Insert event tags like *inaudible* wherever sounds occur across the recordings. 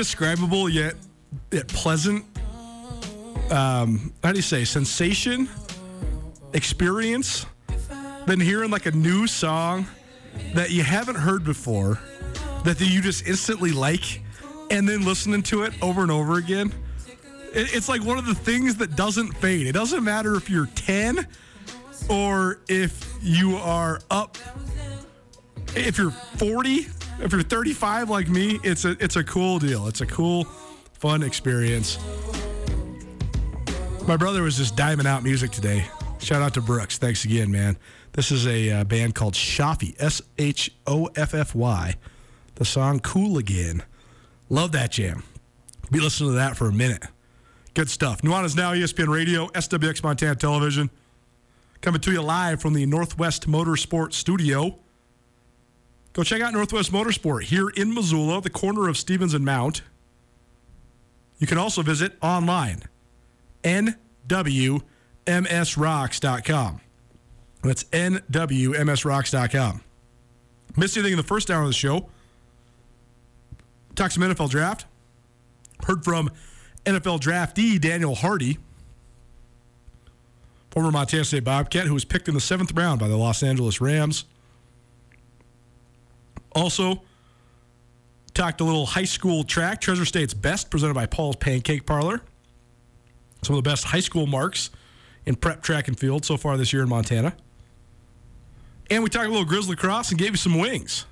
Indescribable yet yet pleasant um how do you say sensation experience than hearing like a new song that you haven't heard before that you just instantly like and then listening to it over and over again? It's like one of the things that doesn't fade. It doesn't matter if you're 10 or if you are up if you're 40, if you're 35 like me, it's a it's a cool deal. It's a cool, fun experience. My brother was just diving out music today. Shout out to Brooks. Thanks again, man. This is a uh, band called Shoffy, S H O F F Y. The song Cool Again. Love that jam. Be listening to that for a minute. Good stuff. Nuanez Now, ESPN Radio, SWX Montana Television. Coming to you live from the Northwest Motorsport Studio. Go check out Northwest Motorsport here in Missoula, the corner of Stevens and Mount. You can also visit online, nwmsrocks.com. That's nwmsrocks.com. Missed anything in the first hour of the show? Talked some NFL draft. Heard from NFL draftee Daniel Hardy, former Montana State Bobcat, who was picked in the seventh round by the Los Angeles Rams. Also, talked a little high school track, Treasure State's Best, presented by Paul's Pancake Parlor. Some of the best high school marks in prep track and field so far this year in Montana. And we talked a little Grizzly Cross and gave you some wings.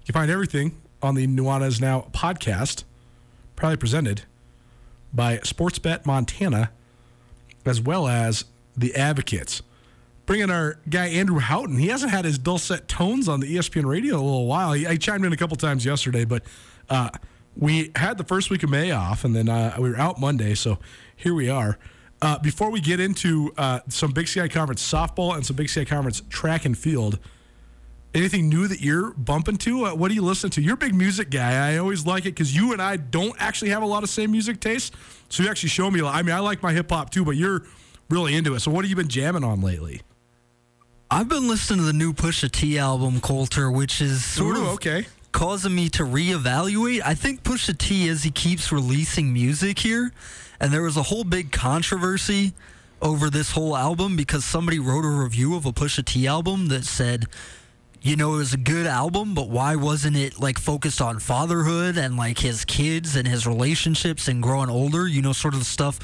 You can find everything on the Nuanez Now podcast, proudly presented by Sportsbet Montana, as well as the Advocates bringing our guy Andrew Houghton. He hasn't had his dulcet tones on the ESPN radio in a little while. He, I chimed in a couple times yesterday, but uh, we had the first week of May off, and then uh, we were out Monday, so here we are. Uh, before we get into uh, some Big Sky Conference softball and some Big Sky Conference track and field, anything new that you're bumping to? Uh, what do you listen to? You're a big music guy. I always like it because you and I don't actually have a lot of same music tastes. So you actually show me. I mean, I like my hip hop too, but you're really into it. So what have you been jamming on lately? I've been listening to the new Pusha T album, Colter, which is sort Ooh, of okay. causing me to reevaluate. I think Pusha T, as he keeps releasing music here, and there was a whole big controversy over this whole album because somebody wrote a review of a Pusha T album that said, you know, it was a good album, but why wasn't it like focused on fatherhood and like his kids and his relationships and growing older? You know, sort of the stuff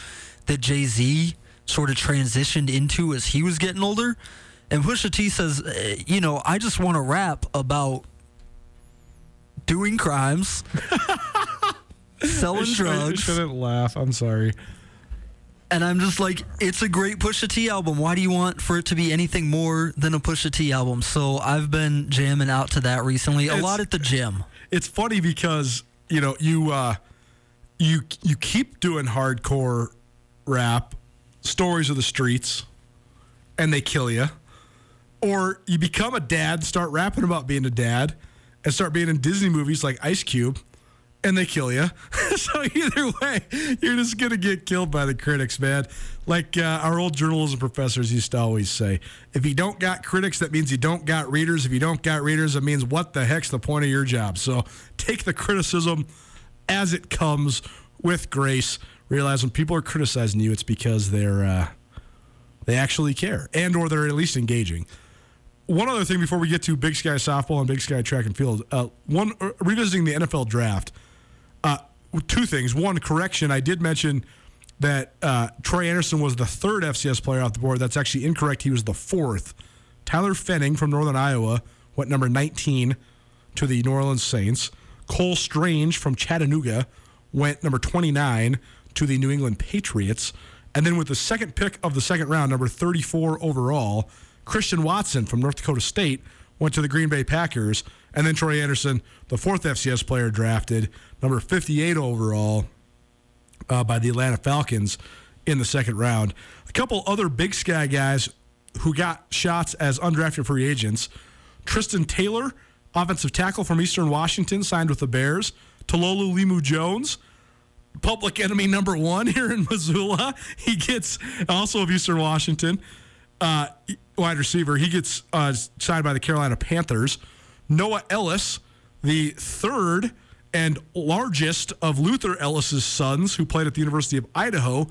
that Jay Z sort of transitioned into as he was getting older. And Pusha T says, uh, you know, I just want to rap about doing crimes, *laughs* selling I drugs, shouldn't laugh. I'm sorry. and I'm just like, it's a great Pusha T album. Why do you want for it to be anything more than a Pusha T album? So I've been jamming out to that recently, a It's- lot at the gym. It's funny because you know you uh, you you keep doing hardcore rap, stories of the streets, and they kill you, or you become a dad, start rapping about being a dad, and start being in Disney movies like Ice Cube, and they kill you. *laughs* so either way, you're just gonna get killed by the critics, man. Like uh, our old journalism professors used to always say, if you don't got critics, that means you don't got readers. If you don't got readers, that means what the heck's the point of your job? So take the criticism as it comes with grace. Realize when people are criticizing you, it's because they're uh, they actually care and or they're at least engaging one other thing before we get to Big Sky softball and Big Sky track and field. Uh, one uh, revisiting the NFL draft. Uh, two things. One correction. I did mention that uh, Troy Anderson was the third FCS player off the board. That's actually incorrect. He was the fourth. Tyler Fenning from Northern Iowa went number 19 to the New Orleans Saints. Cole Strange from Chattanooga went number 29 to the New England Patriots. And then with the second pick of the second round, number 34 overall, Christian Watson from North Dakota State went to the Green Bay Packers. And then Troy Anderson, the fourth FCS player drafted, number 58 overall uh, by the Atlanta Falcons in the second round. A couple other Big Sky guys who got shots as undrafted free agents. Tristan Taylor, offensive tackle from Eastern Washington, signed with the Bears. Talolo Limu Jones, public enemy number one *laughs* here in Missoula. He gets also of Eastern Washington, uh, wide receiver. He gets uh, signed by the Carolina Panthers. Noah Elliss, the third and largest of Luther Elliss's sons, who played at the University of Idaho,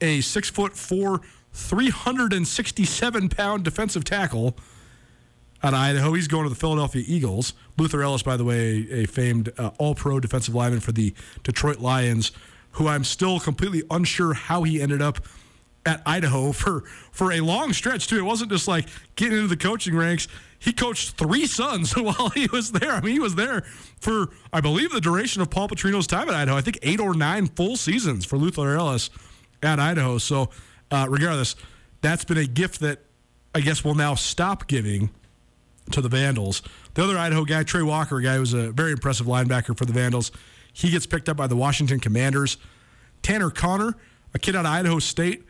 a six foot four, 367 pound defensive tackle out of Idaho. He's going to the Philadelphia Eagles. Luther Elliss, by the way, a famed uh, all pro defensive lineman for the Detroit Lions, who I'm still completely unsure how he ended up at Idaho for, for a long stretch, too. It wasn't just like getting into the coaching ranks. He coached three sons *laughs* while he was there. I mean, he was there for, I believe, the duration of Paul Petrino's time at Idaho. I think eight or nine full seasons for Luther Elliss at Idaho. So, uh, regardless, that's been a gift that I guess we'll now stop giving to the Vandals. The other Idaho guy, Trey Walker, a guy who's a very impressive linebacker for the Vandals, he gets picked up by the Washington Commanders. Tanner Conner, a kid out of Idaho State,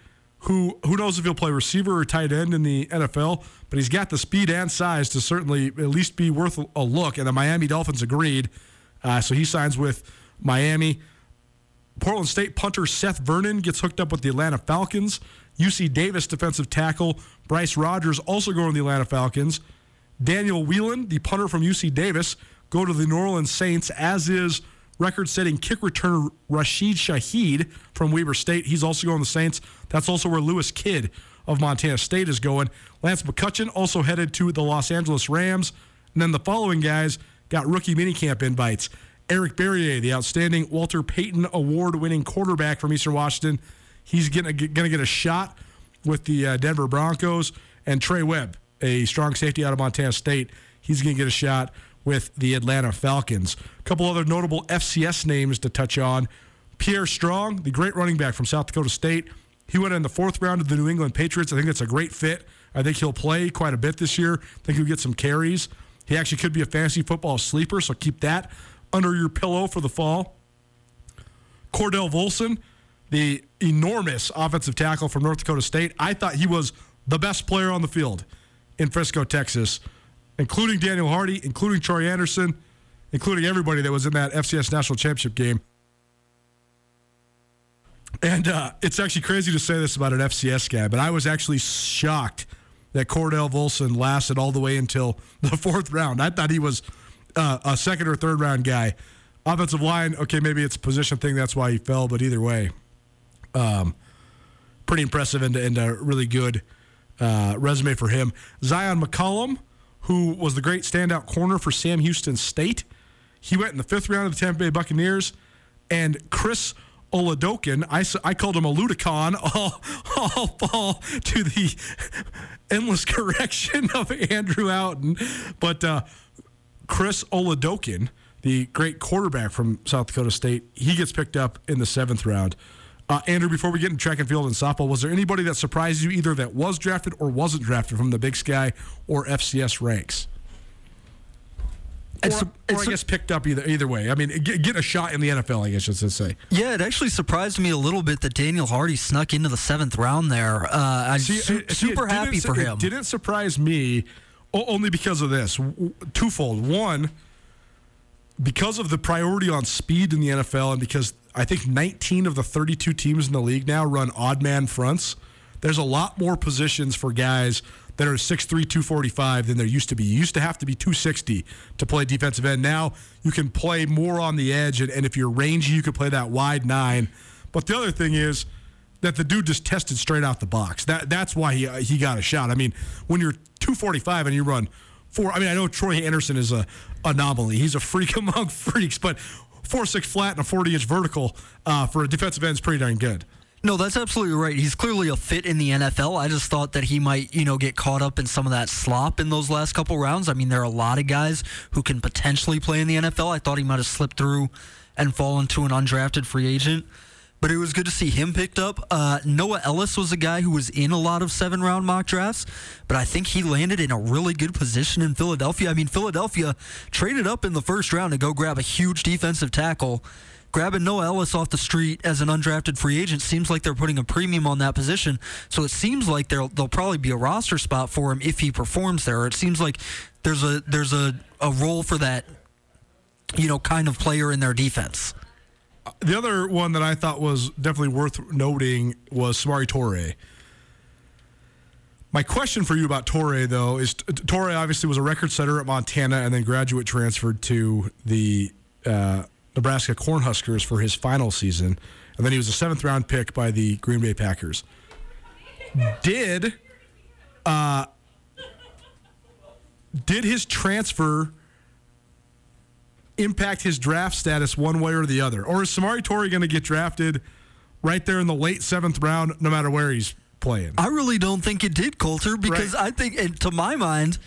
who who knows if he'll play receiver or tight end in the NFL, but he's got the speed and size to certainly at least be worth a look. And the Miami Dolphins agreed, uh, so he signs with Miami. Portland State punter Seth Vernon gets hooked up with the Atlanta Falcons. UC Davis defensive tackle Bryce Rogers also going to the Atlanta Falcons. Daniel Whelan, the punter from UC Davis, go to the New Orleans Saints, as is record setting kick returner Rashid Shaheed from Weber State. He's also going to the Saints. That's also where Lewis Kidd of Montana State is going. Lance McCutcheon also headed to the Los Angeles Rams. And then the following guys got rookie minicamp invites. Eric Barriere, the outstanding Walter Payton Award winning quarterback from Eastern Washington, he's going to get a shot with the uh, Denver Broncos. And Trey Webb, a strong safety out of Montana State, he's going to get a shot with the Atlanta Falcons. A couple other notable FCS names to touch on. Pierre Strong, the great running back from South Dakota State, he went in the fourth round of the New England Patriots. I think that's a great fit. I think he'll play quite a bit this year. I think he'll get some carries. He actually could be a fantasy football sleeper, so keep that under your pillow for the fall. Cordell Volson, the enormous offensive tackle from North Dakota State. I thought he was the best player on the field in Frisco, Texas, including Daniel Hardy, including Troy Anderson, including everybody that was in that FCS national championship game. And uh, it's actually crazy to say this about an FCS guy, but I was actually shocked that Cordell Volson lasted all the way until the *laughs* fourth round. I thought he was uh, a second or third round guy. Offensive line, okay, maybe it's a position thing, that's why he fell, but either way, um, pretty impressive and, and a really good uh, resume for him. Zion McCollum, who was the great standout corner for Sam Houston State, he went in the fifth round of the Tampa Bay Buccaneers, and Chris Oladokun, I, I called him a ludicon, *laughs* all, all fall to the *laughs* endless *laughs* correction of Andrew Houghton. But uh, Chris Oladokun, the great quarterback from South Dakota State, he gets picked up in the seventh round. Uh, Andrew, before we get into track and field and softball, was there anybody that surprised you either that was drafted or wasn't drafted from the Big Sky or FCS ranks? Or, It's- or I guess picked up either either way. I mean, get, get a shot in the NFL. I guess I should say. Yeah, it actually surprised me a little bit that Daniel Hardy snuck into the seventh round there. Uh, I'm See, su- see, super happy su- for it him. didn't surprise me only because of this. Twofold. One, because of the priority on speed in the NFL, and because I think 19 of the 32 teams in the league now run odd man fronts. There's a lot more positions for guys that are 6'3", 245 than there used to be. You used to have to be 260 to play defensive end. Now you can play more on the edge, and, and if you're rangy, you can play that wide nine. But the other thing is that the dude just tested straight out the box. That that's why he he got a shot. I mean, when you're 245 and you run four, I mean, I know Troy Anderson is a anomaly. He's a freak *laughs* among freaks, but four six flat and a 40 inch vertical uh, for a defensive end is pretty darn good. No, that's absolutely right. He's clearly a fit in the NFL. I just thought that he might, you know, get caught up in some of that slop in those last couple rounds. I mean, there are a lot of guys who can potentially play in the NFL. I thought he might have slipped through and fallen to an undrafted free agent. But it was good to see him picked up. Uh, Noah Elliss was a guy who was in a lot of seven round mock drafts, but I think he landed in a really good position in Philadelphia. I mean, Philadelphia traded up in the first round to go grab a huge defensive tackle grabbing Noah Elliss off the street as an undrafted free agent seems like they're putting a premium on that position. So it seems like there'll there'll probably be a roster spot for him if he performs there. It seems like there's a there's a, a role for that you know kind of player in their defense. The other one that I thought was definitely worth noting was Samori Toure. My question for you about Toure, though, is Toure obviously was a record setter at Montana and then graduate transferred to the uh, Nebraska Cornhuskers for his final season. And then he was a seventh round pick by the Green Bay Packers. Did uh, did his transfer impact his draft status one way or the other? Or is Samori Toure going to get drafted right there in the late seventh round, no matter where he's playing? I really don't think it did, Colter, because Right. I think, and to my mind,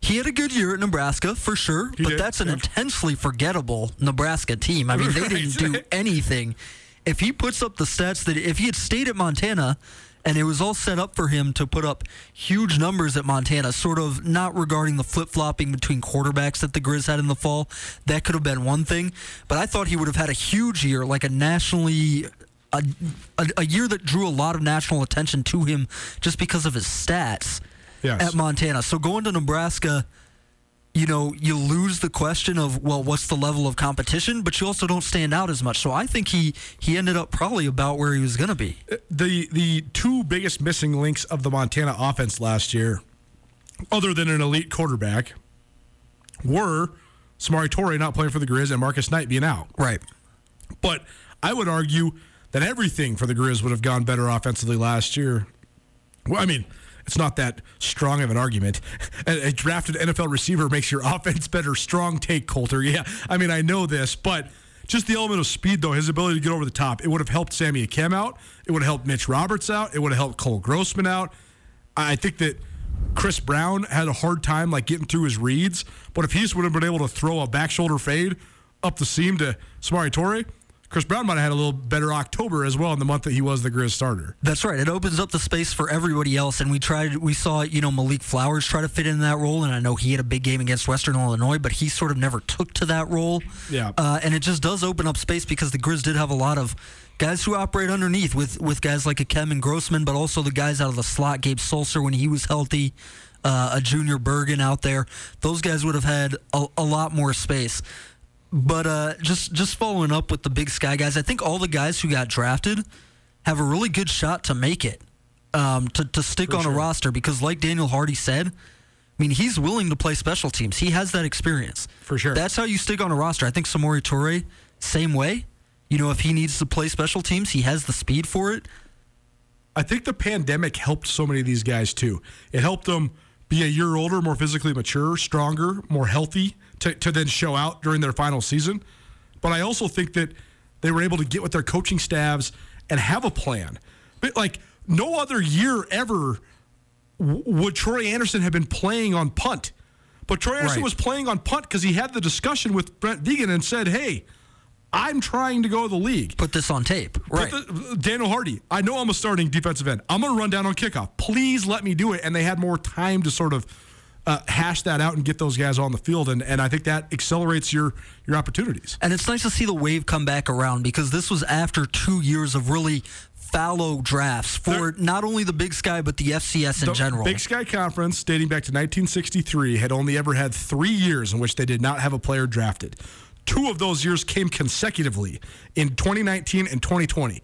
he had a good year at Nebraska for sure, He but did, that's an yeah. intensely forgettable Nebraska team. I mean, they *laughs* didn't do anything. If he puts up the stats that if he had stayed at Montana and it was all set up for him to put up huge numbers at Montana, sort of not regarding the flip flopping between quarterbacks that the Grizz had in the fall, that could have been one thing. But I thought he would have had a huge year, like a nationally a, a, a year that drew a lot of national attention to him just because of his stats Yes. at Montana. So going to Nebraska, you know, you lose the question of well, what's the level of competition, but you also don't stand out as much. So I think he he ended up probably about where he was going to be. the the two biggest missing links of the Montana offense last year, other than an elite quarterback, were Samori Toure not playing for the Grizz and Marcus Knight being out. Right. But I would argue that everything for the Grizz would have gone better offensively last year. Well, I mean, it's not that strong of an argument. *laughs* A, a drafted NFL receiver makes your *laughs* offense better. Strong take, Colter. Yeah, I mean, I know this, but just the element of speed, though, his ability to get over the top, it would have helped Sammy Akem out. It would have helped Mitch Roberts out. It would have helped Cole Grossman out. I think that Chris Brown had a hard time like getting through his reads, but if he just would have been able to throw a back shoulder fade up the seam to Samori Toure, Chris Brown might have had a little better October as well in the month that he was the Grizz starter. That's right. It opens up the space for everybody else, and we tried. We saw, you know, Malik Flowers try to fit in that role, and I know he had a big game against Western Illinois, but he sort of never took to that role. Yeah. Uh, and it just does open up space because the Grizz did have a lot of guys who operate underneath with with guys like a and Grossman, but also the guys out of the slot, Gabe Sulser when he was healthy, uh, a Junior Bergen out there. Those guys would have had a, a lot more space. But uh, just just following up with the Big Sky guys, I think all the guys who got drafted have a really good shot to make it, um, to to stick For on sure. a roster because, like Daniel Hardy said, I mean he's willing to play special teams. He has that experience. For sure. That's how you stick on a roster. I think Samori Toure, same way. You know, if he needs to play special teams, he has the speed for it. I think the pandemic helped so many of these guys too. It helped them be a year older, more physically mature, stronger, more healthy to, to then show out during their final season. But I also think that they were able to get with their coaching staffs and have a plan. But like no other year ever would Troy Anderson have been playing on punt. But Troy Anderson Right. was playing on punt because he had the discussion with Brent Vigen and said, "Hey, I'm trying to go to the league." Put this on tape, right? The- Daniel Hardy, I know I'm a starting defensive end. I'm going to run down on kickoff. Please let me do it. And they had more time to sort of uh, hash that out and get those guys on the field. And, and I think that accelerates your your opportunities. And it's nice to see the wave come back around because this was after two years of really fallow drafts for not only the Big Sky but the FCS in The general. Big Sky Conference, dating back to 1963, had only ever had three years in which they did not have a player drafted. Two of those years came consecutively in 2019 and 2020.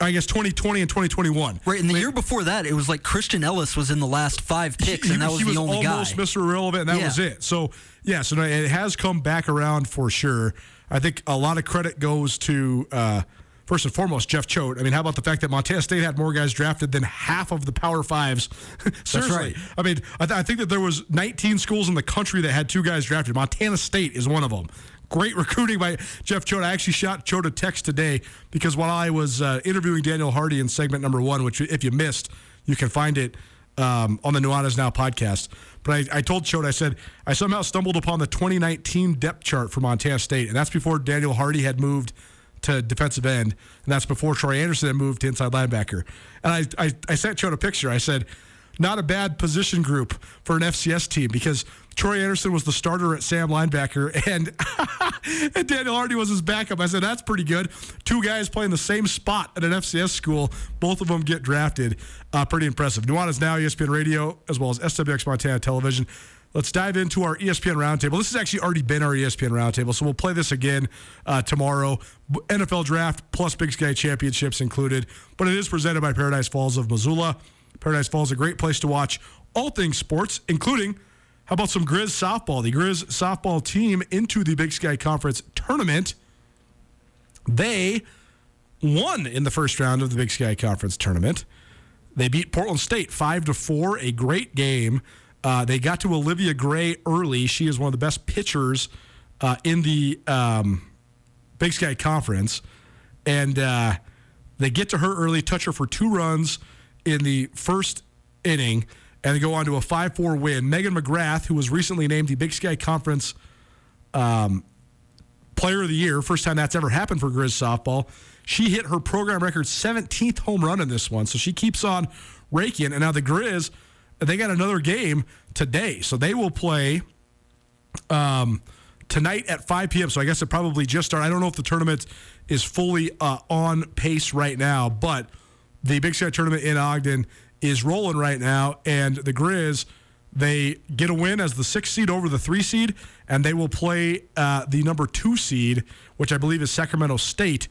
I guess 2020 and 2021. right, and the year before that, it was like Christian Ellis was in the last five picks, he, and that was, he the only guy. almost Mr. Irrelevant, and that Yeah. was it. So yeah, so it has come back around for sure. I think a lot of credit goes to uh, first and foremost Jeff Choate. I mean, how about the fact that Montana State had more guys drafted than half of the Power Fives? *laughs* Seriously, right. I mean, I, th- I think that there was 19 schools in the country that had two guys drafted. Montana State is one of them. Great *laughs* recruiting by Jeff Choate. I actually shot Choate a text today because while I was uh, interviewing Daniel Hardy in segment number one, which if you missed, you can find it um, on the Nuanez Now podcast. But I, I told Choate, I said, I somehow stumbled upon the 2019 depth chart for Montana State, and that's before Daniel Hardy had moved to defensive end, and that's before Troy Anderson had moved to inside linebacker. And I, I, I sent Choate a picture. I said, not a bad position group for an FCS team because Troy Anderson was the starter at Sam linebacker *laughs* and, and *laughs* Daniel Hardy was his backup. I said, that's pretty good. Two guys playing the same spot at an FCS school, both of them get drafted. Uh, pretty impressive. Nuanez Now, ESPN Radio, as well as SWX Montana Television. Let's dive into our ESPN Roundtable. This has actually already been our ESPN Roundtable, so we'll play this again uh, tomorrow. NFL Draft plus Big Sky Championships included, but it is presented by Paradise Falls of Missoula. Paradise Falls is a great place to watch all things sports, including how about some Grizz softball? The Grizz softball team into the Big Sky Conference tournament. They won in the first round of the Big Sky Conference tournament. They beat Portland State five to four, a great game. Uh, they got to Olivia Gray early. She is one of the best pitchers uh, in the um, Big Sky Conference, and uh, they get to her early, touch her for two runs in the first inning, and go on to a five-four win. Megan McGrath, who was recently named the Big Sky Conference Player of the Year, first time that's ever happened for Grizz softball. She hit her program record 17th home run in this one, so she keeps on raking. And now the Grizz, they got another game today, so they will play um, tonight at 5 p.m. So I guess it probably just started. I don't know if the tournament is fully uh, on pace right now, but the Big Sky tournament in Ogden is rolling right now, and the Grizz they get a win as the six seed over the three seed, and they will play uh, the number two seed, which I believe is Sacramento State,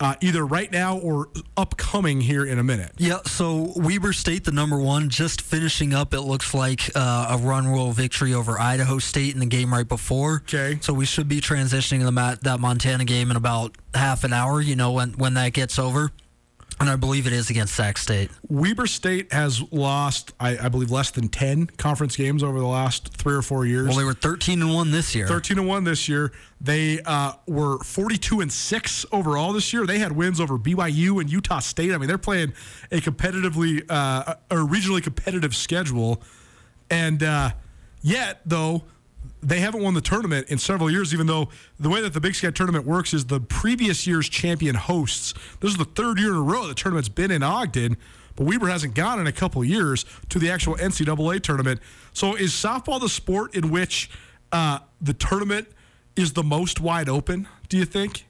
uh, either right now or upcoming here in a minute. Yeah, so Weber State, the number one, just finishing up. It looks like uh, a run rule victory over Idaho State in the game right before. Okay. So we should be transitioning to that, that Montana game in about half an hour. You know when when that gets over, and I believe it is against Sac State. Weber State has lost, I, I believe, less than 10 conference games over the last three or four years. Well, they were thirteen and one this year. 13 and 1 this year. They uh, were 42 and 6 overall this year. They had wins over BYU and Utah State. I mean, they're playing a competitively, uh, a regionally competitive schedule. And uh, yet, though, they haven't won the tournament in several years, even though the way that the Big Sky tournament works is the previous year's champion hosts. This is the third year in a row the tournament's been in Ogden, but Weber hasn't gone in a couple years to the actual NCAA tournament. So is softball the sport in which uh, the tournament is the most wide open, do you think?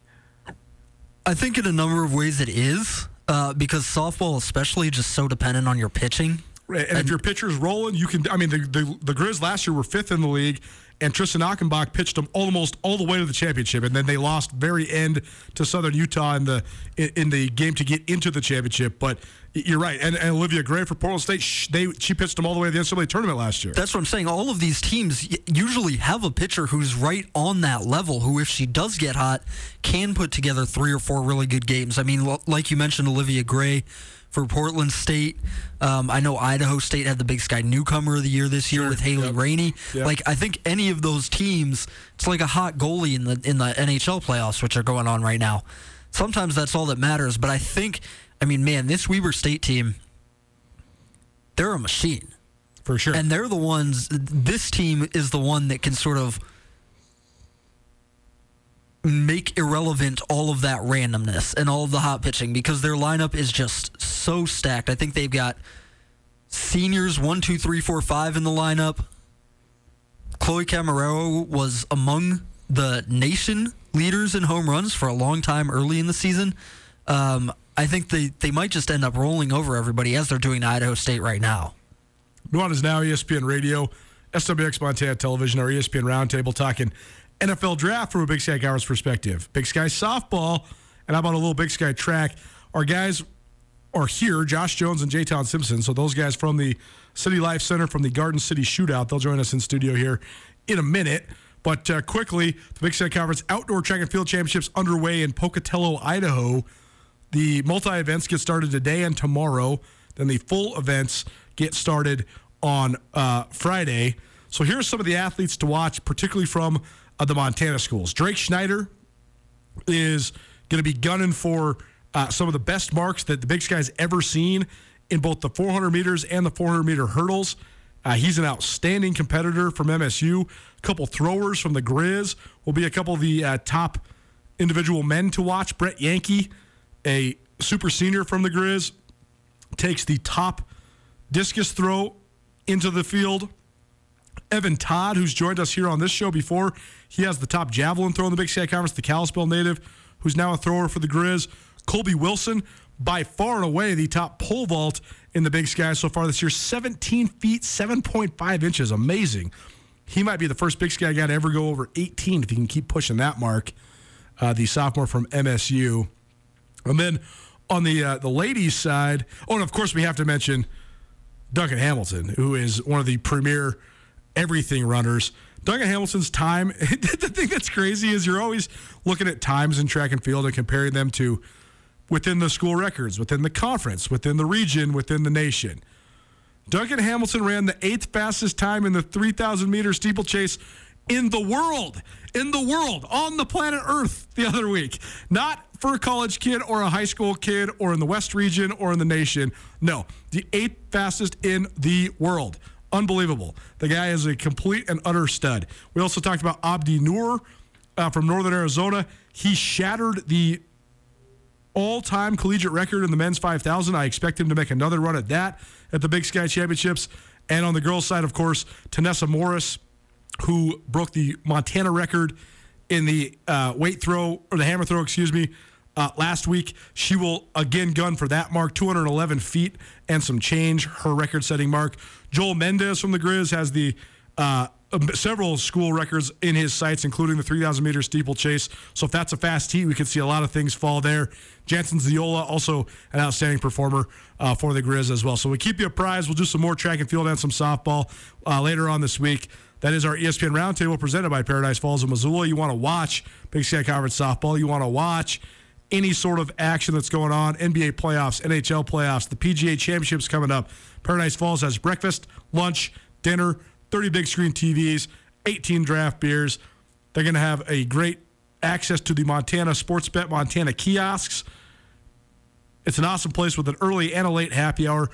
I think in a number of ways it is uh, because softball, especially, just so dependent on your pitching. Right, and, and if your pitcher's rolling, you can. I mean, the, the the Grizz last year were fifth in the league, and Tristan Achenbach pitched them almost all the way to the championship, and then they lost very end to Southern Utah in the in the game to get into the championship. But you're right, and, and Olivia Gray for Portland State, she, they she pitched them all the way to the NCAA tournament last year. That's what I'm saying. All of these teams usually have a pitcher who's right on that level, who, if she does get hot, can put together three or four really good games. I mean, like you mentioned, Olivia Gray for Portland State. Um, I know Idaho State had the Big Sky Newcomer of the Year this year sure. with Haley yep. Rainey. Yep. Like I think any of those teams, it's like a hot goalie in the in the NHL playoffs, which are going on right now. Sometimes that's all that matters. But I think, I mean, man, this Weber State team, they're a machine for sure, and they're the ones. This team is the one that can sort of make irrelevant all of that randomness and all of the hot pitching because their lineup is just so stacked. I think they've got seniors one, two, three, four, five in the lineup. Chloe Camarero was among the nation leaders in home runs for a long time early in the season. Um, I think they, they might just end up rolling over everybody as they're doing Idaho State right now. Nuanez Now, ESPN Radio, SWX Montana Television, our ESPN Roundtable talking NFL draft from a Big Sky Cowers perspective. Big Sky softball, and how about a little Big Sky track? Our guys are here, Josh Jones and Jayton Simpson. So those guys from the City Life Center from the Garden City Shootout, they'll join us in studio here in a minute. But uh, quickly, the Big Sky Conference Outdoor Track and Field Championships underway in Pocatello, Idaho. The multi events get started today and tomorrow. Then the full events get started on uh, Friday. So here's some of the athletes to watch, particularly from of the Montana schools. Drake Schneider is going to be gunning for uh, some of the best marks that the Big Sky's ever seen in both the 400 meters and the 400 meter hurdles. Uh, he's an outstanding competitor from MSU. A couple throwers from the Grizz will be a couple of the uh, top individual men to watch. Brett Yankee, a super senior from the Grizz, takes the top discus throw into the field. Evan Todd, who's joined us here on this show before, he has the top javelin throw in the Big Sky Conference, the Kalispell native, who's now a thrower for the Grizz. Colby Wilson, by far and away the top pole vault in the Big Sky so far this year, 17 feet, 7.5 inches. Amazing. He might be the first Big Sky guy to ever go over 18 if he can keep pushing that mark. Uh, the sophomore from MSU. And then on the uh, the ladies' side, oh, and of course we have to mention Duncan Hamilton, who is one of the premier everything runners. Duncan Hamilton's time, *laughs* the thing that's crazy is you're always looking at times in track and field and comparing them to within the school records, within the conference, within the region, within the nation. Duncan Hamilton ran the eighth fastest time in the 3,000 meter steeplechase in the world, in the world, on the planet Earth the other week. Not for a college kid or a high school kid or in the West region or in the nation. No, the eighth fastest in the world. Unbelievable. The guy is a complete and utter stud. We also talked about Abdi Nur uh, from Northern Arizona. He shattered the all time collegiate record in the men's 5,000. I expect him to make another run at that at the Big Sky Championships. And on the girls' side, of course, Tanessa Morris, who broke the Montana record in the uh, weight throw, or the hammer throw, excuse me, uh, last week. She will again gun for that mark, 211 feet and some change, her record setting mark. Joel Mendez from the Grizz has the uh, several school records in his sights, including the 3,000 meter steeplechase. So if that's a fast heat, we could see a lot of things fall there. Jansen Ziola, also an outstanding performer uh, for the Grizz as well. So we keep you apprised. We'll do some more track and field and some softball uh, later on this week. That is our ESPN Roundtable presented by Paradise Falls of Missoula. You want to watch Big Sky Conference softball. You want to watch any sort of action that's going on NBA playoffs, NHL playoffs, the PGA championships coming up. Paradise Falls has breakfast, lunch, dinner, 30 big screen TVs, 18 draft beers. They're going to have a great access to the Montana Sports Bet Montana kiosks. It's an awesome place with an early and a late happy hour.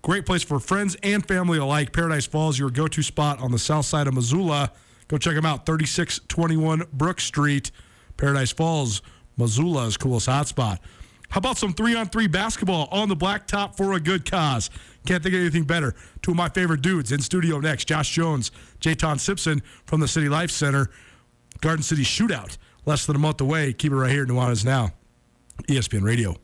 Great place for friends and family alike. Paradise Falls, your go to spot on the south side of Missoula. Go check them out, 3621 Brook Street, Paradise Falls, Missoula's coolest hotspot. How about some three on three basketball on the blacktop for a good cause? Can't think of anything better. Two of my favorite dudes in studio next Josh Jones, Jayton Simpson from the City Life Center. Garden City Shootout, less than a month away. Keep it right here, Nuanez Now, ESPN Radio.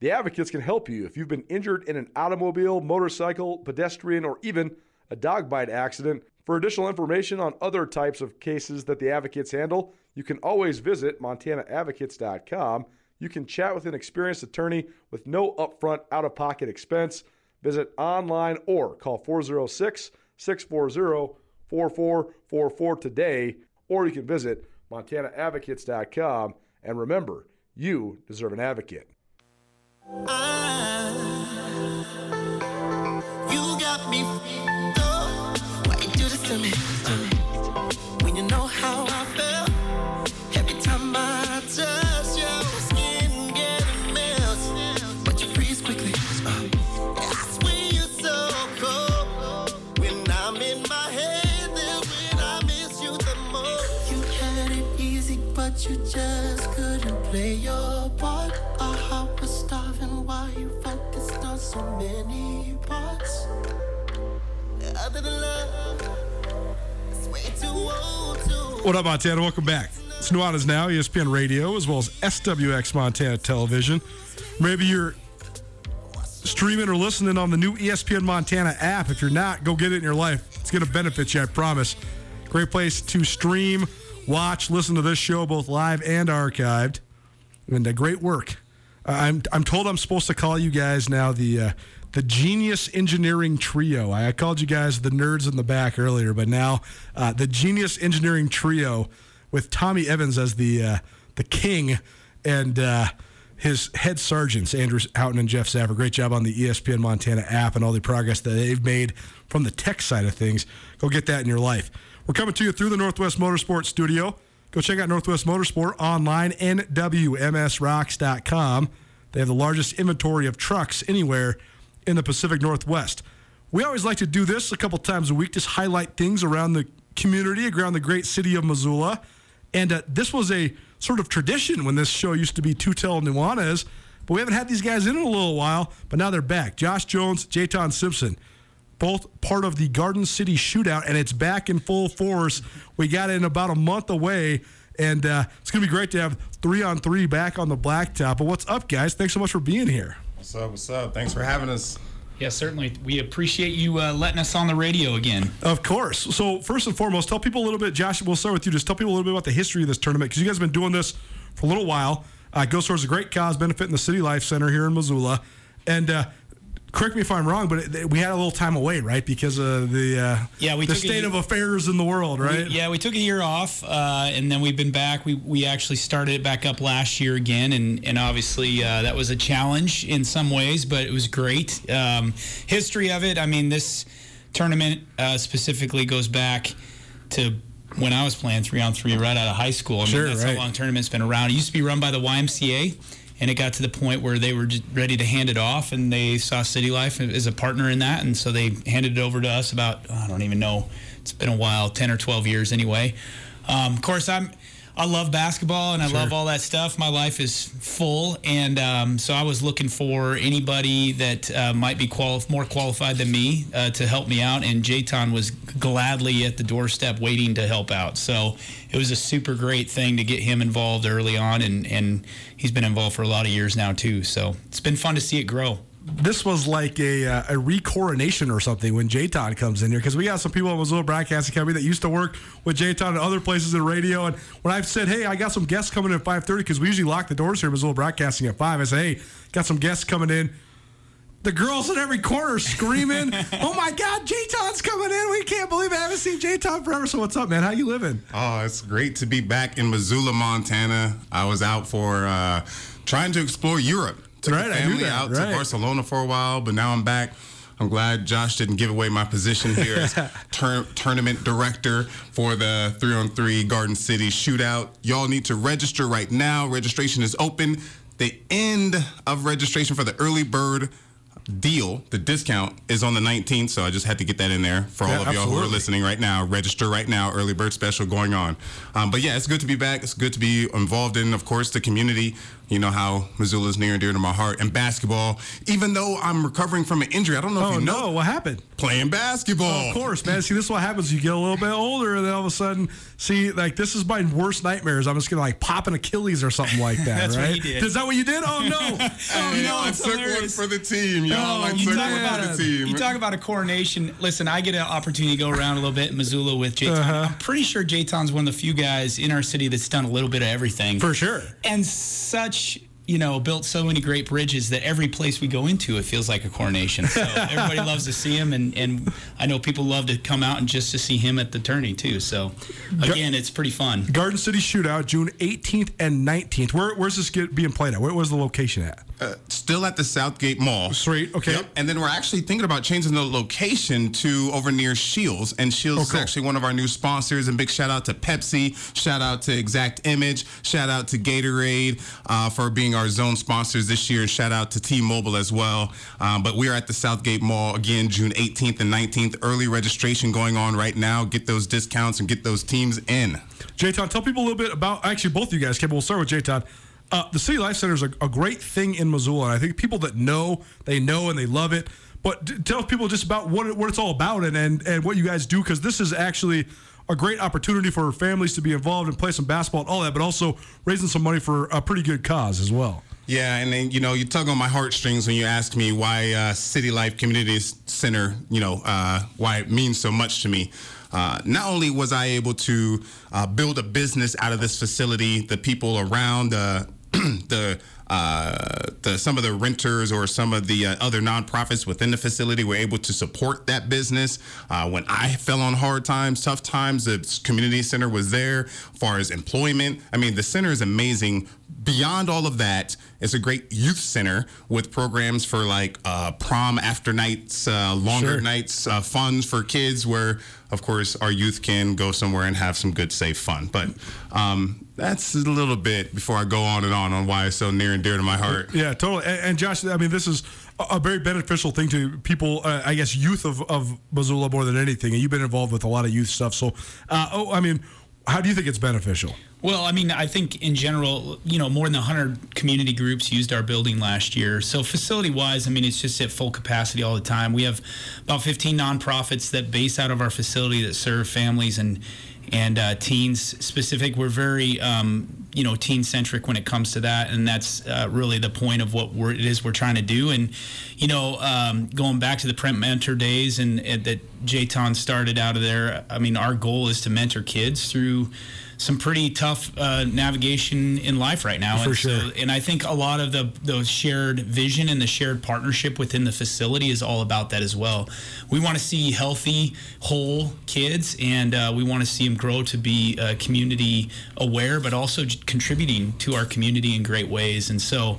The Advocates can help you if you've been injured in an automobile, motorcycle, pedestrian, or even a dog bite accident. For additional information on other types of cases that the Advocates handle, you can always visit montanaadvocates.com. You can chat with an experienced attorney with no upfront out of pocket expense. Visit online or call 406 640 4444 today, or you can visit montanaadvocates.com. And remember, you deserve an advocate. You to me? When you know how I feel. Every time I touch your skin, getting melts. But you freeze quickly. I swear you're so cold. When I'm in my head, that's when I miss you the most. You had it easy, but you just couldn't play your part. Our heart was starving while you focused on so many parts. Other than love, What up, Montana? Welcome back. It's Nuanez Now, ESPN Radio, as well as SWX Montana Television. Maybe you're streaming or listening on the new ESPN Montana app. If you're not, go get it in your life. It's going to benefit you, I promise. Great place to stream, watch, listen to this show, both live and archived. And uh, great work. I'm, I'm told I'm supposed to call you guys now the uh, the Genius Engineering Trio. I, called you guys the nerds in the back earlier, but now uh, the Genius Engineering Trio with Tommy Evans as the uh, the king and uh, his head sergeants, Andrew Houghton and Jeff Saffer. Great job on the ESPN Montana app and all the progress that they've made from the tech side of things. Go get that in your life. We're coming to you through the Northwest Motorsports studio. Go check out Northwest Motorsport online, nwmsrocks.com. They have the largest inventory of trucks anywhere in the Pacific Northwest. We always like to do this a couple times a week, just highlight things around the community, around the great city of Missoula. And uh, this was a sort of tradition when this show used to be Tutel Nuanez, but we haven't had these guys in, in a little while, but now they're back. Josh Jones, Jayton Simpson, both part of the Garden City Shootout, and it's back in full force. We got it in about a month away, and uh, it's going to be great to have three on three back on the blacktop. But what's up, guys? Thanks so much for being here. What's up? What's up? Thanks for having us. Yeah, certainly. We appreciate you uh, letting us on the radio again. Of course. So first and foremost, tell people a little bit. Josh, we'll start with you. Just tell people a little bit about the history of this tournament because you guys have been doing this for a little while. Uh, it goes towards a great cause, benefiting the City Life Center here in Missoula. And uh, correct me if I'm wrong, but it, we had a little time away, right? Because of the uh, Yeah, we the state year- of affairs in the world, right? Yeah, we took a year off, uh, and then we've been back. We we actually started it back up last year again, and and obviously uh, that was a challenge in some ways, but it was great. Um, history of it, I mean, this tournament uh, specifically goes back to when I was playing three on three right out of high school. I mean, Sure, that's right. how long tournament's been around. It used to be run by the YMCA. And it got to the point where they were ready to hand it off, and they saw City Life as a partner in that, and so they handed it over to us. About I don't even know, it's been a while, ten or twelve years anyway. Um, of course, I'm I love basketball and I love all that stuff. My life is full, and um, so I was looking for anybody that uh, might be quali- more qualified than me uh, to help me out, and Jayton was gladly at the doorstep waiting to help out. So it was a super great thing to get him involved early on, and and he's been involved for a lot of years now too. So it's been fun to see it grow. This was like a uh, a recoronation or something when Jayton comes in here because we got some people at Missoula Broadcasting Company that used to work with Jayton and other places in radio. And when I've said, "Hey, I got some guests coming in at 5:30," because we usually lock the doors here at Missoula Broadcasting at five, I say, "Hey, got some guests coming in." The girls in every corner screaming, *laughs* "Oh my God, Jayton's coming in! We can't believe it. I haven't seen Jayton forever." So what's up, man? How you living? Oh, it's great to be back in Missoula, Montana. I was out for uh, trying to explore Europe. Took Right, the family out right. to Barcelona for a while, but now I'm back. I'm glad Josh didn't give away my position here as *laughs* tur- tournament director for the three on three Garden City shootout. Y'all need to register right now. Registration is open. The end of registration for the early bird deal, the discount is on the 19th, so I just had to get that in there for all Yeah, of y'all who are listening right now. Register right now, early bird special going on. Um, but yeah, it's good to be back. It's good to be involved in, of course, the community. You know how Missoula is near and dear to my heart, and basketball. Even though I'm recovering from an injury, I don't know if Oh you know, no, what happened? playing basketball. Of course, man. See, this is what happens. You get a little bit older, and then all of a sudden, see, like this is my worst nightmares. I'm just gonna like pop an Achilles or something like that. *laughs* That's what right? he did. Is that what you did? Oh no! *laughs* Oh Hey, no! I took hilarious. one for the team, y'all. Oh, I You took talk, one about for a, the team. you talk about a coronation. Listen, I get an opportunity to go around a little bit in Missoula with Jayton. Uh-huh. I'm pretty sure Jayton's one of the few guys in our city that's done a little bit of everything. For sure. and such you know built so many great bridges that every place we go into it feels like a coronation so *laughs* everybody loves to see him and and i know people love to come out and just to see him at the tourney too so again it's pretty fun Garden City Shootout, June 18th and 19th. Where, where's this get, being played at? Where was the location at? Uh, still at the Southgate Mall. Sweet, okay. Yep. And then we're actually thinking about changing the location to over near Shields. And Shields Oh, cool. is actually one of our new sponsors. And big shout out to Pepsi. Shout out to Exact Image. Shout out to Gatorade uh, for being our zone sponsors this year. And shout out to T-Mobile as well. Um, but we are at the Southgate Mall again, June 18th and 19th. Early registration going on right now. Get those discounts and get those teams in. Jayton, tell people a little bit about actually both of you guys. Okay, we'll start with Jayton. Uh, the City Life Center is a, a great thing in Missoula, and I think people that know, they know and they love it. But d- tell people just about what it, what it's all about and, and, and what you guys do, because this is actually a great opportunity for families to be involved and play some basketball and all that, but also raising some money for a pretty good cause as well. Yeah, and then you know you tug on my heartstrings when you ask me why uh, City Life Community Center, you know, uh, why it means so much to me. Uh, not only was I able to uh, build a business out of this facility, the people around uh, *clears throat* the uh, the some of the renters or some of the uh, other nonprofits within the facility were able to support that business. Uh, when I fell on hard times, tough times, the community center was there. As far as employment, I mean, the center is amazing. Beyond all of that, it's a great youth center with programs for like uh, prom after nights, uh, longer Sure. nights, uh, funds for kids, where of course our youth can go somewhere and have some good, safe fun. But um, that's a little bit before I go on and on on why it's so near and dear to my heart. Yeah, totally. And, and Josh, I mean, this is a, very beneficial thing to people. Uh, I guess youth of, of Missoula more than anything. And you've been involved with a lot of youth stuff. So, uh, oh, I mean, how do you think it's beneficial? Well, I mean, I think in general, you know, more than 100 community groups used our building last year. So, facility wise, I mean, it's just at full capacity all the time. We have about 15 nonprofits that base out of our facility that serve families and and uh, teens specific. We're very, um, you know, teen centric when it comes to that, and that's uh, really the point of what we're, it is we're trying to do. And you know, um, going back to the Print Mentor days and, and that Jayton started out of there. I mean, our goal is to mentor kids through some pretty tough uh, navigation in life right now. For and sure. So, and I think a lot of the the shared vision and the shared partnership within the facility is all about that as well. We want to see healthy, whole kids, and uh, we want to see them grow to be uh, community aware, but also contributing to our community in great ways. And so.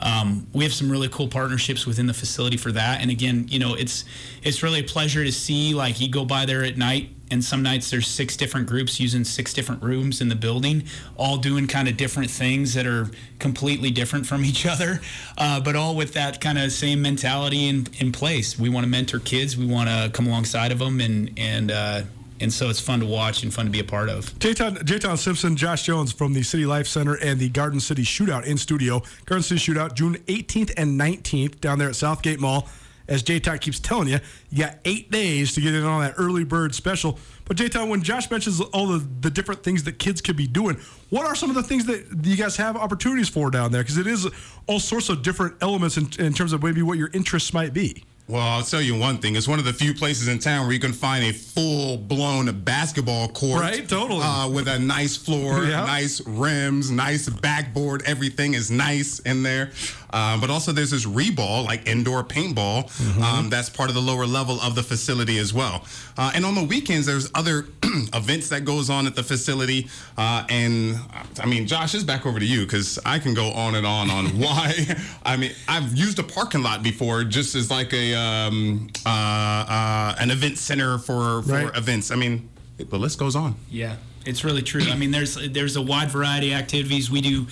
Um, we have some really cool partnerships within the facility for that, and again, you know, it's it's really a pleasure to see. Like you go by there at night, and some nights there's six different groups using six different rooms in the building, all doing kind of different things that are completely different from each other, *laughs* uh, but all with that kind of same mentality in, in place. We want to mentor kids, we want to come alongside of them, and and uh, and so it's fun to watch and fun to be a part of. Jayton, Jayton Simpson, Josh Jones from the City Life Center and the Garden City Shootout in studio. Garden City Shootout, June 18th and 19th down there at Southgate Mall. As Jayton keeps telling you, you got eight days to get in on that early bird special. But Jayton, when Josh mentions all the, the different things that kids could be doing, what are some of the things that you guys have opportunities for down there? Because it is all sorts of different elements in, in terms of maybe what your interests might be. Well, I'll tell you one thing. It's one of the few places in town where you can find a full-blown basketball court, Right, totally. uh, with a nice floor, *laughs* Yeah. nice rims, nice backboard. Everything is nice in there. Uh, but also, there's this reball, like indoor paintball, Mm-hmm. um, that's part of the lower level of the facility as well. Uh, and on the weekends, there's other *clears throat* events that goes on at the facility. Uh, and I mean, Josh, it's back over to you because I can go on and on on *laughs* why. *laughs* I mean, I've used a parking lot before just as like a um, uh, uh, an event center for for Right. events. I mean, the list goes on. Yeah, it's really true. I mean, there's there's a wide variety of activities. We do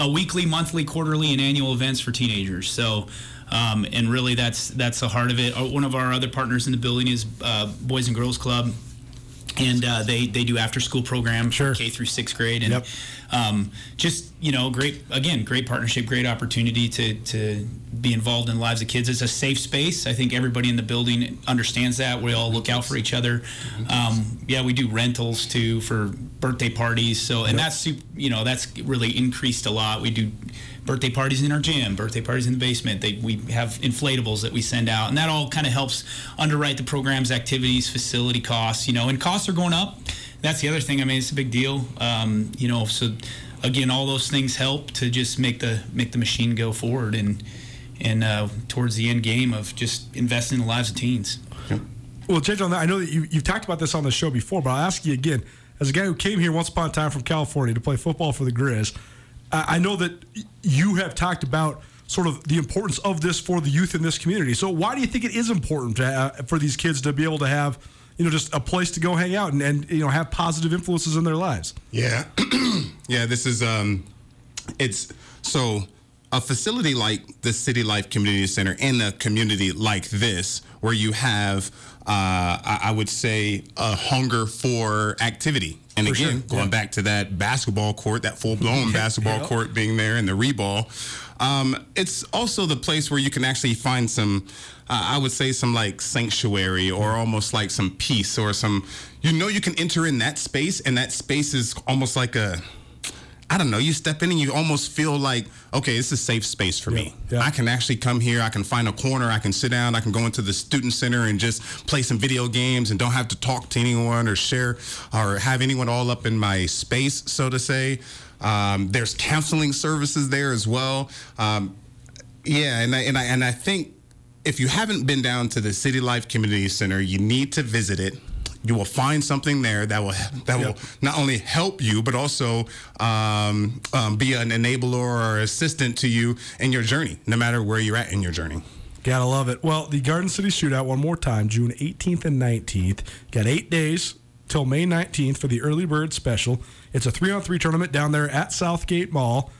uh, weekly, monthly, quarterly, and annual events for teenagers. So Um, and really, that's that's the heart of it. Uh, One of our other partners in the building is uh, Boys and Girls Club, and uh, they they do after school programs Sure. K through sixth grade, and Yep. Um, just you know, great again, great partnership, great opportunity to to be involved in the lives of kids. It's a safe space. I think everybody in the building understands that. We all look out for each other. Um, yeah, we do rentals too for birthday parties. So and that's you know that's really increased a lot. We do birthday parties in our gym, birthday parties in the basement. They, we have inflatables that we send out, and that all kind of helps underwrite the program's activities, facility costs. You know, and costs are going up. That's the other thing. I mean, it's a big deal. Um, you know, so again, all those things help to just make the make the machine go forward and and uh, towards the end game of just investing in the lives of teens. Well, change on that. I know that you, you've talked about this on the show before, but I'll ask you again. As a guy who came here once upon a time from California to play football for the Grizz, I I know that you have talked about sort of the importance of this for the youth in this community. So, why do you think it is important to, uh, for these kids to be able to have, you know, just a place to go hang out and, and you know have positive influences in their lives? Yeah, *clears throat* yeah. This is um, it's so a facility like the City Life Community Center in a community like this, where you have, uh, I, would say, a hunger for activity. And For again, sure, going yeah. back to that basketball court, that full blown *laughs* basketball Yeah. court being there, and the reball. Um, it's also the place where you can actually find some, uh, I would say, some like sanctuary or almost like some peace or some, you know, you can enter in that space, and that space is almost like a, I don't know, you step in and you almost feel like, okay, it's a safe space for me. yeah. I can actually come here, I can find a corner, I can sit down, I can go into the student center and just play some video games and don't have to talk to anyone or share or have anyone all up in my space, so to say. Um, there's counseling services there as well. Um, yeah, and I, and I and I think if you haven't been down to the City Life Community Center, you need to visit it. You will find something there that will that will not only help you but also um, um, be an enabler or assistant to you in your journey, no matter where you're at in your journey. Gotta love it. Well, the Garden City Shootout one more time, June 18th and 19th. Got eight days till May 19th for the early bird special. It's a three on three tournament down there at Southgate Mall.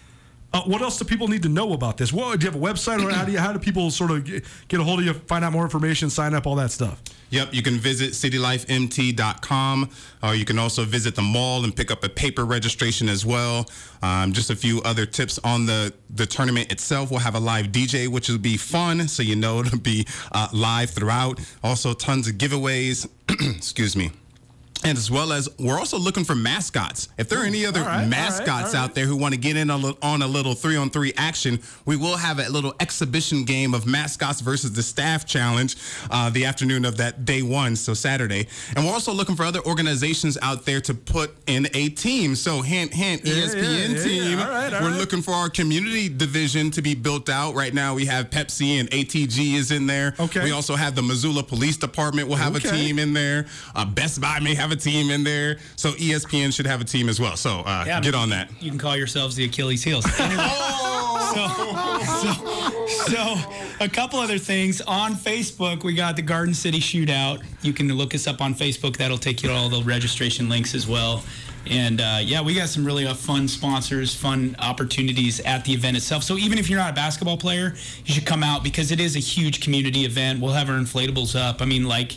Uh, what else do people need to know about this? What, do you have a website, or how do you, how do people sort of get, a hold of you, find out more information, sign up, all that stuff? Yep, you can visit citylifemt.com, or you can also visit the mall and pick up a paper registration as well. Um, just a few other tips on the the tournament itself. We'll have a live DJ, which will be fun, so you know it'll be uh, live throughout. Also, tons of giveaways. *clears throat* Excuse me. And as well as we're also looking for mascots. If there are any other right, all right, mascots all right. out there who want to get in on, a- on a little three on three action, we will have a little exhibition game of mascots versus the staff challenge uh, the afternoon of that day one, so Saturday. And we're also looking for other organizations out there to put in a team. So, hint, hint, Yeah, ESPN yeah, team. yeah. All right, all we're looking for our community division to be built out. Right now, we have Pepsi and ATG is in there. Okay. We also have the Missoula Police Department We'll have a team in there. Uh, Best Buy may have a team in there. So ESPN should have a team as well. So uh, Yeah, get on that. You can call yourselves the Achilles heels. *laughs* Anyway, so, so, so a couple other things on Facebook. We got the Garden City Shootout. You can look us up on Facebook. That'll take you to all the registration links as well. And uh, yeah, we got some really uh, fun sponsors, fun opportunities at the event itself. So even if you're not a basketball player, you should come out because it is a huge community event. We'll have our inflatables up. I mean, like,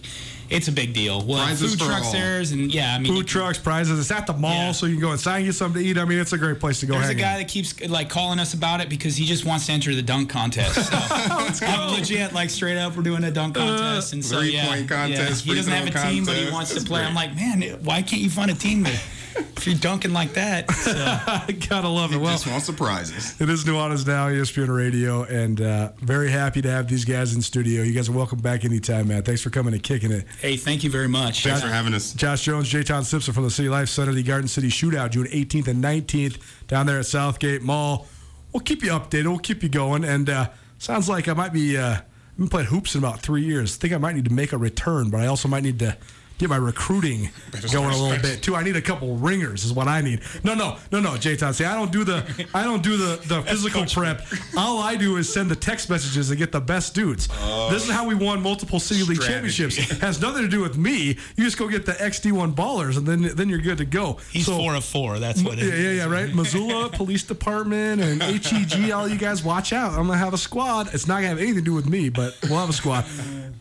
it's a big deal. We'll Prizes food trucks all. there, and yeah, I mean, you Food trucks, prizes. It's at the mall, Yeah. so you can go inside and get something to eat. I mean, it's a great place to go There's a guy out. that keeps like calling us about it because he just wants to enter the dunk contest. So *laughs* I'm legit, like straight up, we're doing a dunk uh, contest, and so yeah, contest, yeah. he doesn't have a throw team, but he contest. wants to play. great. I'm like, man, why can't you find a team that if you're dunking like that? So, *laughs* Gotta love it. Well, Just want surprises. It is Nuanez Now, ESPN Radio, and uh, very happy to have these guys in studio. You guys are welcome back anytime, man. Thanks for coming and kicking it. hey, thank you very much. Thanks for having us. Josh Jones, Jayton Simpson from the City Life Center, the Garden City Shootout, June 18th and 19th, down there at Southgate Mall. We'll keep you updated. We'll keep you going. And uh, sounds like I might be. Uh, I've been playing hoops in about three years. think I might need to make a return, but I also might need to get my recruiting going a little bit too. I need a couple ringers, is what I need. No, no, no, no, Jay Todd. See, I don't do the *laughs* I don't do the the physical prep. All I do is send the text messages and get the best dudes. this is how we won multiple city league championships. *laughs* Has nothing to do with me. You just go get the XD1 ballers, and then then you're good to go. He's So- four of four. That's what it yeah, is. yeah, yeah, right. Missoula *laughs* Police Department and HEG, all you guys watch out. I'm gonna have a squad. It's not gonna have anything to do with me, but we'll have a squad.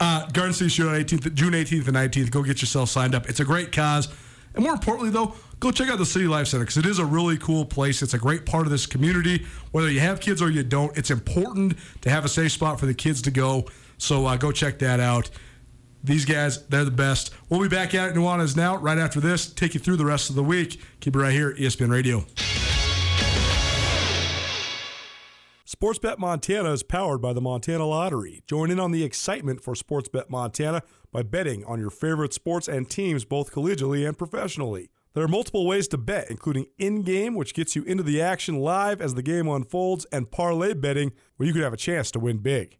Uh, Garden City Shoot on 18th, June 18th and 19th. Go get yourself signed up. It's a great cause, and more importantly, though, go check out the City Life Center because it is a really cool place. It's a great part of this community. Whether you have kids or you don't, it's important to have a safe spot for the kids to go. So uh, go check that out. These guys, they're the best. We'll be back at it. Nuanez now, right after this. Take you through the rest of the week. Keep it right here, ESPN Radio. Sportsbet Montana is powered by the Montana Lottery. Join in on the excitement for Sportsbet Montana by betting on your favorite sports and teams both collegially and professionally. There are multiple ways to bet, including in game, which gets you into the action live as the game unfolds, and parlay betting, where you could have a chance to win big.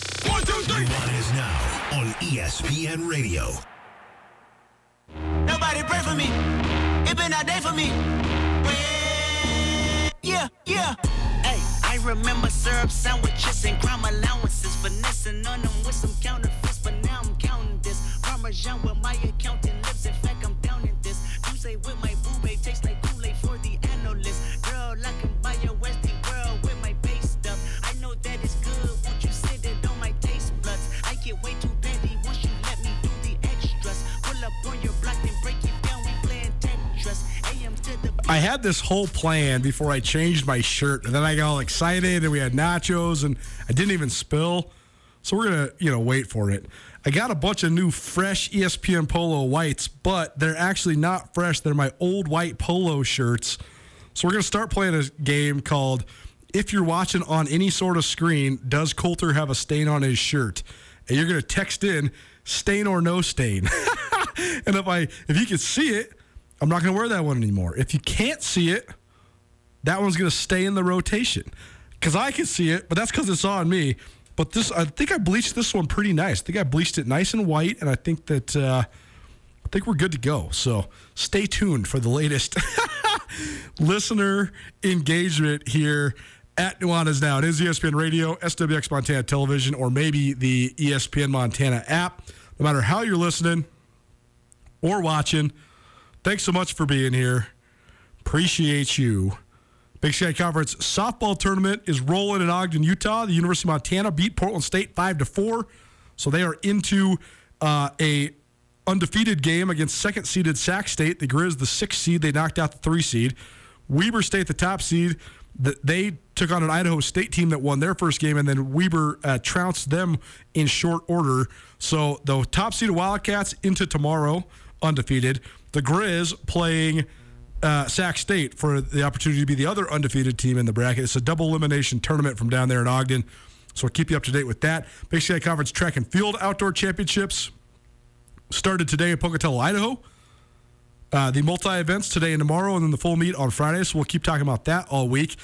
Nuanez now on ESPN Radio. Nobody pray for me. It been a day for me. Yeah, yeah. Hey, I remember syrup sandwiches and crime allowances. Finessing on them with some counterfeits, but now I'm counting this. Parmesan with my accountant had this whole plan before I changed my shirt, and then I got all excited, and we had nachos, and I didn't even spill. So we're gonna, you know, wait for it. I got a bunch of new fresh ESPN Polo whites, but they're actually not fresh. They're my old white polo shirts. So we're gonna start playing a game called "If you're watching on any sort of screen, does Colter have a stain on his shirt?" And you're gonna text in "stain or no stain," *laughs* and if I if you can see it, I'm not going to wear that one anymore. If you can't see it, that one's going to stay in the rotation because I can see it, but that's because it's on me. But this, I think I bleached this one pretty nice. I think I bleached it nice and white, and I think that uh, I think we're good to go. So stay tuned for the latest *laughs* listener engagement here at Nuanez Now. It is ESPN Radio, SWX Montana Television, or maybe the ESPN Montana app. No matter how you're listening or watching, thanks so much for being here. Appreciate you. Big Sky Conference softball tournament is rolling in Ogden, Utah. The University of Montana beat Portland State five to four, so they are into uh, a undefeated game against second seeded Sac State. The Grizz, the sixth seed, they knocked out the three seed. Weber State, the top seed, they took on an Idaho State team that won their first game, and then Weber uh, trounced them in short order. So the top seeded Wildcats into tomorrow undefeated. The Grizz playing uh, Sac State for the opportunity to be the other undefeated team in the bracket. It's a double elimination tournament from down there in Ogden. So we'll keep you up to date with that. Big Sky Conference Track and Field Outdoor Championships started today in Pocatello, Idaho. Uh, the multi events today and tomorrow, and then the full meet on Friday. So we'll keep talking about that all week.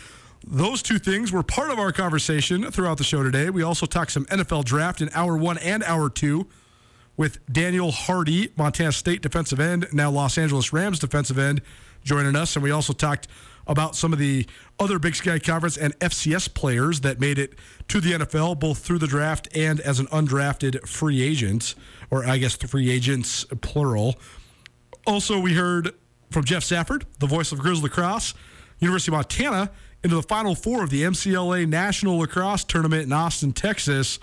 Those two things were part of our conversation throughout the show today. We also talked some NFL draft in hour one and hour two with Daniel Hardy, Montana State defensive end, now Los Angeles Rams defensive end, joining us. And we also talked about some of the other Big Sky Conference and FCS players that made it to the NFL, both through the draft and as an undrafted free agent, or I guess free agents, plural. Also, we heard from Jeff Safford, the voice of Grizzly Lacrosse, University of Montana, into the Final Four of the MCLA National Lacrosse Tournament in Austin, Texas.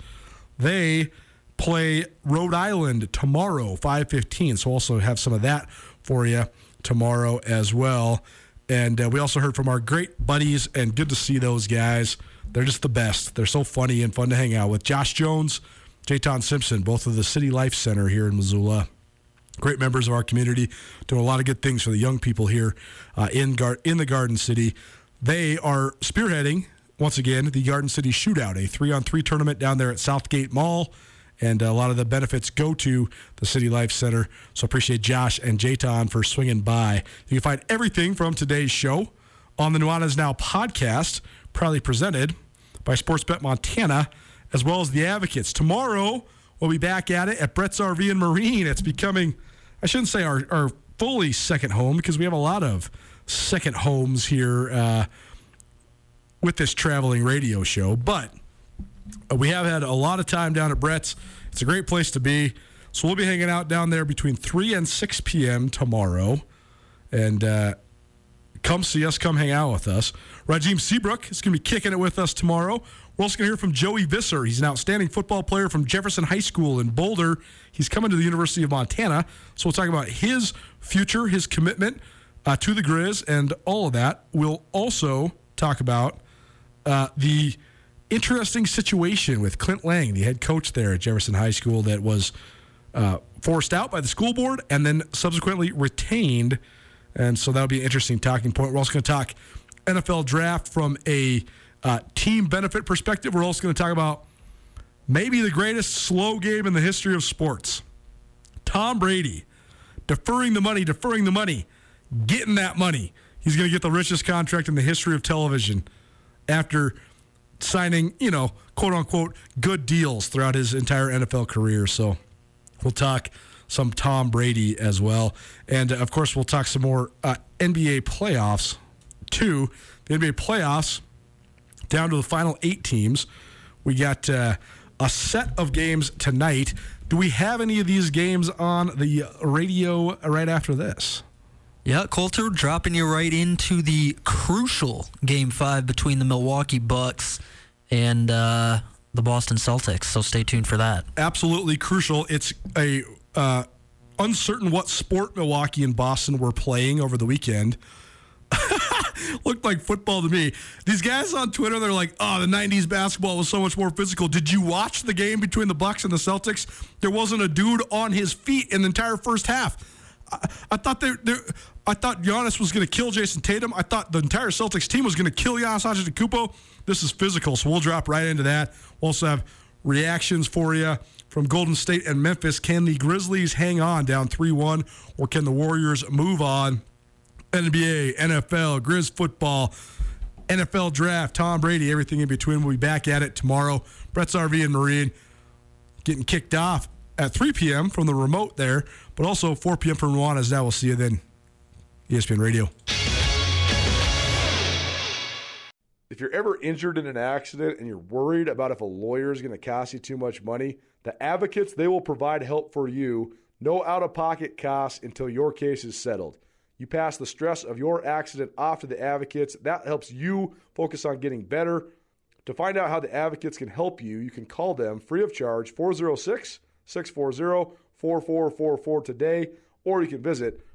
They play Rhode Island tomorrow, 5:15. So also have some of that for you tomorrow as well. And uh, we also heard from our great buddies, and good to see those guys. They're just the best. They're so funny and fun to hang out with. Josh Jones, Jayton Simpson, both of the City Life Center here in Missoula. great members of our community, doing a lot of good things for the young people here uh, in Gar- in the Garden City. They are spearheading once again the Garden City Shootout, a three on three tournament down there at Southgate Mall. And a lot of the benefits go to the City Life Center. So appreciate Josh and Jayton for swinging by. You can find everything from today's show on the Nuanez Now podcast, proudly presented by Sportsbet Montana, as well as the Advocates. Tomorrow, we'll be back at it at Brett's RV and Marine. It's becoming, I shouldn't say our, our fully second home because we have a lot of second homes here uh, with this traveling radio show. But we have had a lot of time down at Brett's. It's a great place to be. So we'll be hanging out down there between 3 and 6 p.m. tomorrow. And uh, come see us, come hang out with us. Rajim Seabrook is going to be kicking it with us tomorrow. We're also going to hear from Joey Visser. He's an outstanding football player from Jefferson High School in Boulder. He's coming to the University of Montana. So we'll talk about his future, his commitment uh, to the Grizz, and all of that. We'll also talk about uh, the interesting situation with Clint Lang, the head coach there at Jefferson High School, that was uh, forced out by the school board and then subsequently retained. And so that'll be an interesting talking point. We're also going to talk NFL draft from a uh, team benefit perspective. We're also going to talk about maybe the greatest slow game in the history of sports. Tom Brady deferring the money, deferring the money, getting that money. He's going to get the richest contract in the history of television after signing, you know, quote unquote, good deals throughout his entire NFL career. So we'll talk some Tom Brady as well. And of course, we'll talk some more uh, NBA playoffs, too. The NBA playoffs down to the final eight teams. We got uh, a set of games tonight. Do we have any of these games on the radio right after this? Yeah, Colter dropping you right into the crucial game five between the Milwaukee Bucks and uh, the Boston Celtics. So stay tuned for that. Absolutely crucial. It's a uh, uncertain what sport Milwaukee and Boston were playing over the weekend. *laughs* Looked like football to me. These guys on Twitter, they're like, "Oh, the '90s basketball was so much more physical." Did you watch the game between the Bucks and the Celtics? There wasn't a dude on his feet in the entire first half. I, I thought they, I thought Giannis was going to kill Jayson Tatum. I thought the entire Celtics team was going to kill Giannis Antetokounmpo. This is physical, so we'll drop right into that. We'll also have reactions for you from Golden State and Memphis. Can the Grizzlies hang on down 3 1, or can the Warriors move on? NBA, NFL, Grizz football, NFL draft, Tom Brady, everything in between. We'll be back at it tomorrow. Brett's RV and Marine getting kicked off at 3 p.m. from the remote there, but also 4 p.m. from Nuanez. Now we'll see you then. ESPN Radio. If you're ever injured in an accident and you're worried about if a lawyer is going to cost you too much money, the advocates, they will provide help for you. No out of pocket costs until your case is settled. You pass the stress of your accident off to the advocates. That helps you focus on getting better. To find out how the advocates can help you, you can call them free of charge 406 640 4444 today, or you can visit